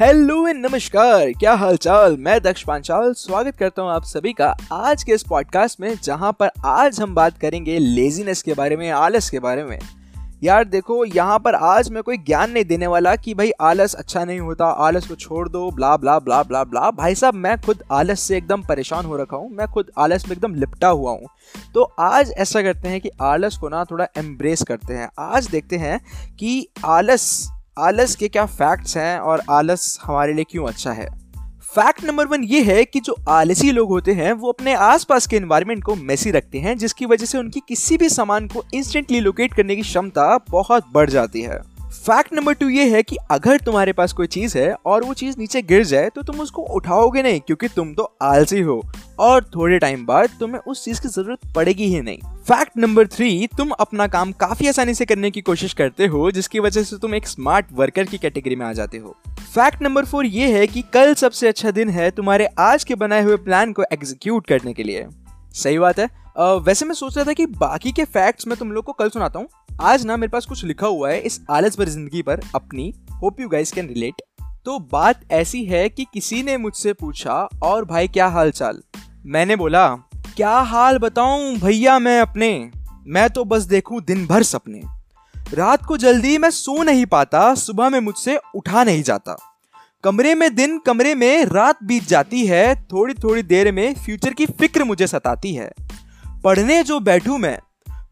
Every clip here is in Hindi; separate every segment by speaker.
Speaker 1: हेलो एंड नमस्कार, क्या हालचाल? मैं दक्ष पांचाल, स्वागत करता हूँ आप सभी का आज के इस पॉडकास्ट में, जहाँ पर आज हम बात करेंगे लेजीनेस के बारे में, आलस के बारे में। यार देखो, यहाँ पर आज मैं कोई ज्ञान नहीं देने वाला कि भाई आलस अच्छा नहीं होता, आलस को छोड़ दो blah blah blah blah blah भाई साहब, मैं खुद आलस से एकदम परेशान हो रखा हूँ, मैं खुद आलस में एकदम लिपटा हुआ हूँ। तो आज ऐसा करते हैं कि आलस को ना थोड़ा एम्ब्रेस करते हैं। आज देखते हैं कि आलस आलस के क्या फैक्ट्स हैं और आलस हमारे लिए क्यों अच्छा है? फैक्ट नंबर वन ये है कि जो आलसी लोग होते हैं, वो अपने आसपास के एनवायरनमेंट को मैसी रखते हैं, जिसकी वजह से उनकी किसी भी सामान को इंस्टेंटली लोकेट करने की क्षमता बहुत बढ़ जाती है। फैक्ट नंबर टू ये है कि अगर तुम्हारे पास कोई चीज़ है और वो चीज़ नीचे गिर जाए तो तुम उसको उठाओगे नहीं, क्योंकि तुम तो आलसी हो। और थोड़े टाइम बाद तुम्हें उस चीज़ की ज़रूरत पड़ेगी ही नहीं। फैक्ट नंबर थ्री तुम अपना काम काफ़ी आसानी से करने की कोशिश करते हो जिसकी वजह से तुम एक स्मार्ट वर्कर की कैटेगरी में आ जाते हो। फैक्ट नंबर फोर ये है कि कल सबसे अच्छा दिन है तुम्हारे आज के बनाए हुए प्लान को एग्जीक्यूट करने के लिए। सही बात है। uh, वैसे मैं सोच रहा था कि बाकी के फैक्ट्स मैं तुम लोग को कल सुनाता हूँ। आज ना मेरे पास कुछ लिखा हुआ है इस आलस भरी ज़िंदगी पर अपनी। Hope you guys can relate तो बात ऐसी है कि किसी ने मुझसे पूछा और भाई क्या हाल चाल मैंने बोला, क्या हाल बताऊँ भैया मैं अपने? मैं तो बस देखूँ दिन भर सपने। रात को जल्दी मैं सो नहीं पाता, सुबह में मुझसे उठा नहीं जाता। कमरे में दिन, कमरे में रात बीत जाती है थोड़ी थोड़ी देर में फ्यूचर की फ़िक्र मुझे सताती है। पढ़ने जो बैठू मैं,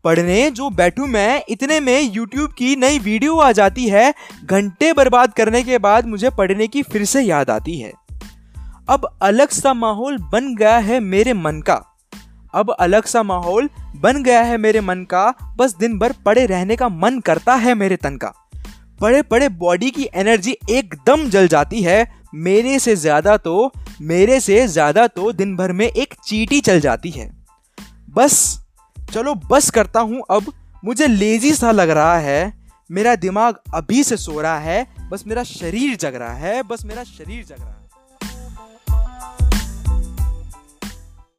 Speaker 1: पढ़ने जो बैठू मैं, इतने में यूट्यूब की नई वीडियो आ जाती है, घंटे बर्बाद करने के बाद मुझे पढ़ने की फिर से याद आती है। अब अलग सा माहौल बन गया है मेरे मन का। अब अलग सा माहौल बन गया है मेरे मन का। बस दिन भर पड़े रहने का मन करता है मेरे तन का। पड़े पड़े बॉडी की एनर्जी एकदम जल जाती है। मेरे से ज़्यादा तो मेरे से ज़्यादा तो दिन भर में एक चीटी चल जाती है। बस, चलो बस करता हूँ अब। मुझे लेजी सा लग रहा है। मेरा दिमाग अभी से सो रहा है। बस मेरा शरीर जग रहा है। बस मेरा शरीर जग रहा है।